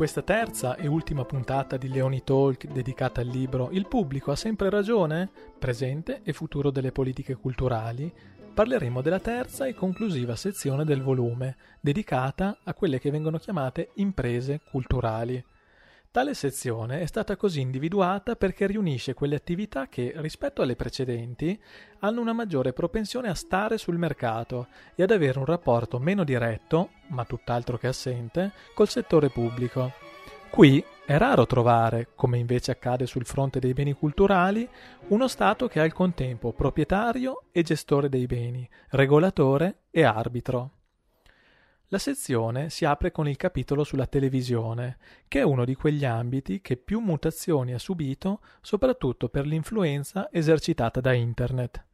questa terza e ultima puntata di Leoni Talk dedicata al libro Il pubblico ha sempre ragione? Presente e futuro delle politiche culturali, parleremo della terza e conclusiva sezione del volume, dedicata a quelle che vengono chiamate imprese culturali. Tale sezione è stata così individuata perché riunisce quelle attività che, rispetto alle precedenti, hanno una maggiore propensione a stare sul mercato e ad avere un rapporto meno diretto, ma tutt'altro che assente, col settore pubblico. Qui è raro trovare, come invece accade sul fronte dei beni culturali, uno Stato che è al contempo proprietario e gestore dei beni, regolatore e arbitro. La sezione si apre con il capitolo sulla televisione, che è uno di quegli ambiti che più mutazioni ha subito, soprattutto per l'influenza esercitata da Internet.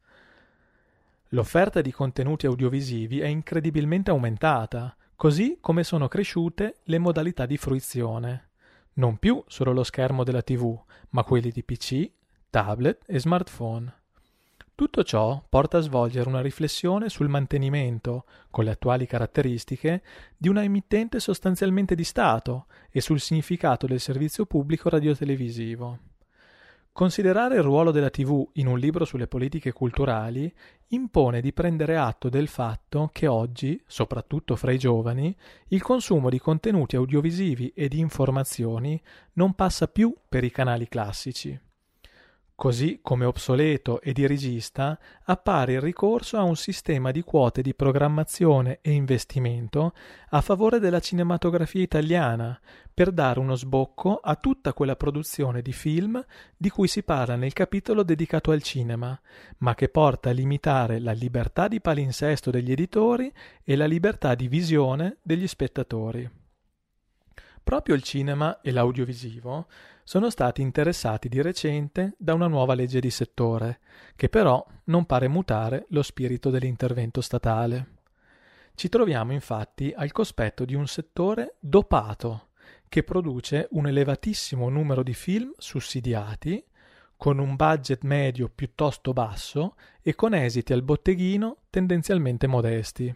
L'offerta di contenuti audiovisivi è incredibilmente aumentata, così come sono cresciute le modalità di fruizione. Non più solo lo schermo della TV, ma quelli di PC, tablet e smartphone. Tutto ciò porta a svolgere una riflessione sul mantenimento, con le attuali caratteristiche, di una emittente sostanzialmente di Stato e sul significato del servizio pubblico radiotelevisivo. Considerare il ruolo della TV in un libro sulle politiche culturali impone di prendere atto del fatto che oggi, soprattutto fra i giovani, il consumo di contenuti audiovisivi e di informazioni non passa più per i canali classici. Così come obsoleto e dirigista appare il ricorso a un sistema di quote di programmazione e investimento a favore della cinematografia italiana, per dare uno sbocco a tutta quella produzione di film di cui si parla nel capitolo dedicato al cinema, ma che porta a limitare la libertà di palinsesto degli editori e la libertà di visione degli spettatori. Proprio il cinema e l'audiovisivo sono stati interessati di recente da una nuova legge di settore, che però non pare mutare lo spirito dell'intervento statale. Ci troviamo infatti al cospetto di un settore dopato, che produce un elevatissimo numero di film sussidiati, con un budget medio piuttosto basso e con esiti al botteghino tendenzialmente modesti.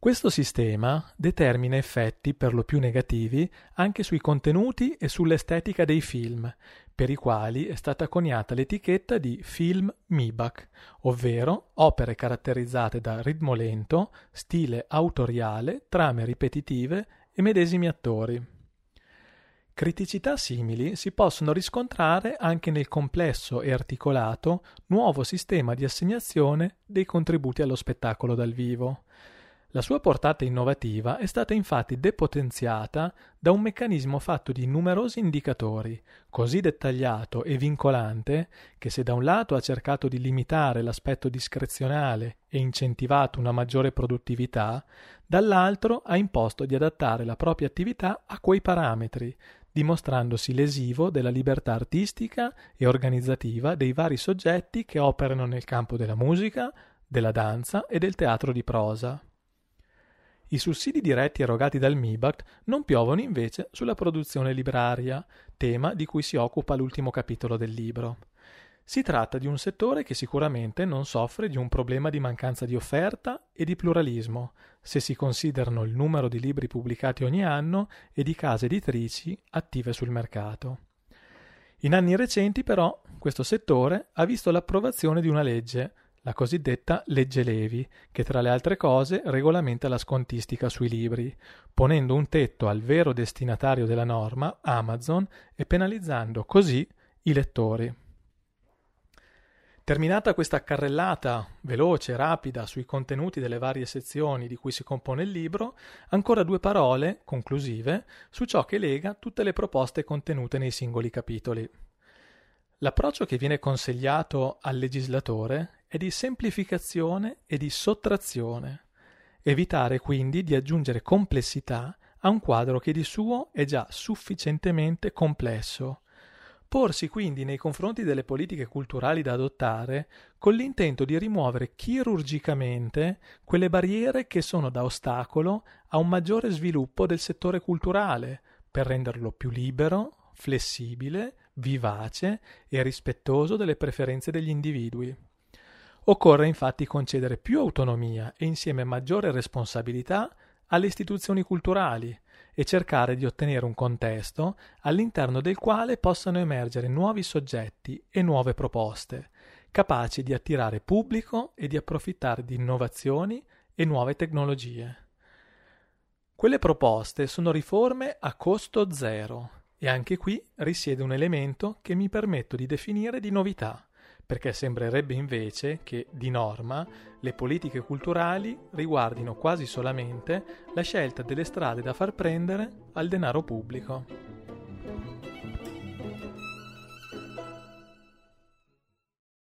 Questo sistema determina effetti per lo più negativi anche sui contenuti e sull'estetica dei film, per i quali è stata coniata l'etichetta di film MIBAC, ovvero opere caratterizzate da ritmo lento, stile autoriale, trame ripetitive e medesimi attori. Criticità simili si possono riscontrare anche nel complesso e articolato nuovo sistema di assegnazione dei contributi allo spettacolo dal vivo, la sua portata innovativa è stata infatti depotenziata da un meccanismo fatto di numerosi indicatori, così dettagliato e vincolante che se da un lato ha cercato di limitare l'aspetto discrezionale e incentivato una maggiore produttività, dall'altro ha imposto di adattare la propria attività a quei parametri, dimostrandosi lesivo della libertà artistica e organizzativa dei vari soggetti che operano nel campo della musica, della danza e del teatro di prosa. I sussidi diretti erogati dal MIBACT non piovono invece sulla produzione libraria, tema di cui si occupa l'ultimo capitolo del libro. Si tratta di un settore che sicuramente non soffre di un problema di mancanza di offerta e di pluralismo, se si considerano il numero di libri pubblicati ogni anno e di case editrici attive sul mercato. In anni recenti, però, questo settore ha visto l'approvazione di una legge, la cosiddetta legge Levi, che tra le altre cose regolamenta la scontistica sui libri, ponendo un tetto al vero destinatario della norma, Amazon, e penalizzando così i lettori. Terminata questa carrellata veloce rapida sui contenuti delle varie sezioni di cui si compone il libro, ancora due parole conclusive su ciò che lega tutte le proposte contenute nei singoli capitoli. L'approccio che viene consigliato al legislatore è di semplificazione e di sottrazione, evitare quindi di aggiungere complessità a un quadro che di suo è già sufficientemente complesso, porsi quindi nei confronti delle politiche culturali da adottare con l'intento di rimuovere chirurgicamente quelle barriere che sono da ostacolo a un maggiore sviluppo del settore culturale, per renderlo più libero, flessibile, vivace e rispettoso delle preferenze degli individui. Occorre infatti concedere più autonomia e insieme maggiore responsabilità alle istituzioni culturali e cercare di ottenere un contesto all'interno del quale possano emergere nuovi soggetti e nuove proposte, capaci di attirare pubblico e di approfittare di innovazioni e nuove tecnologie. Quelle proposte sono riforme a costo zero e anche qui risiede un elemento che mi permetto di definire di novità, perché sembrerebbe invece che, di norma, le politiche culturali riguardino quasi solamente la scelta delle strade da far prendere al denaro pubblico.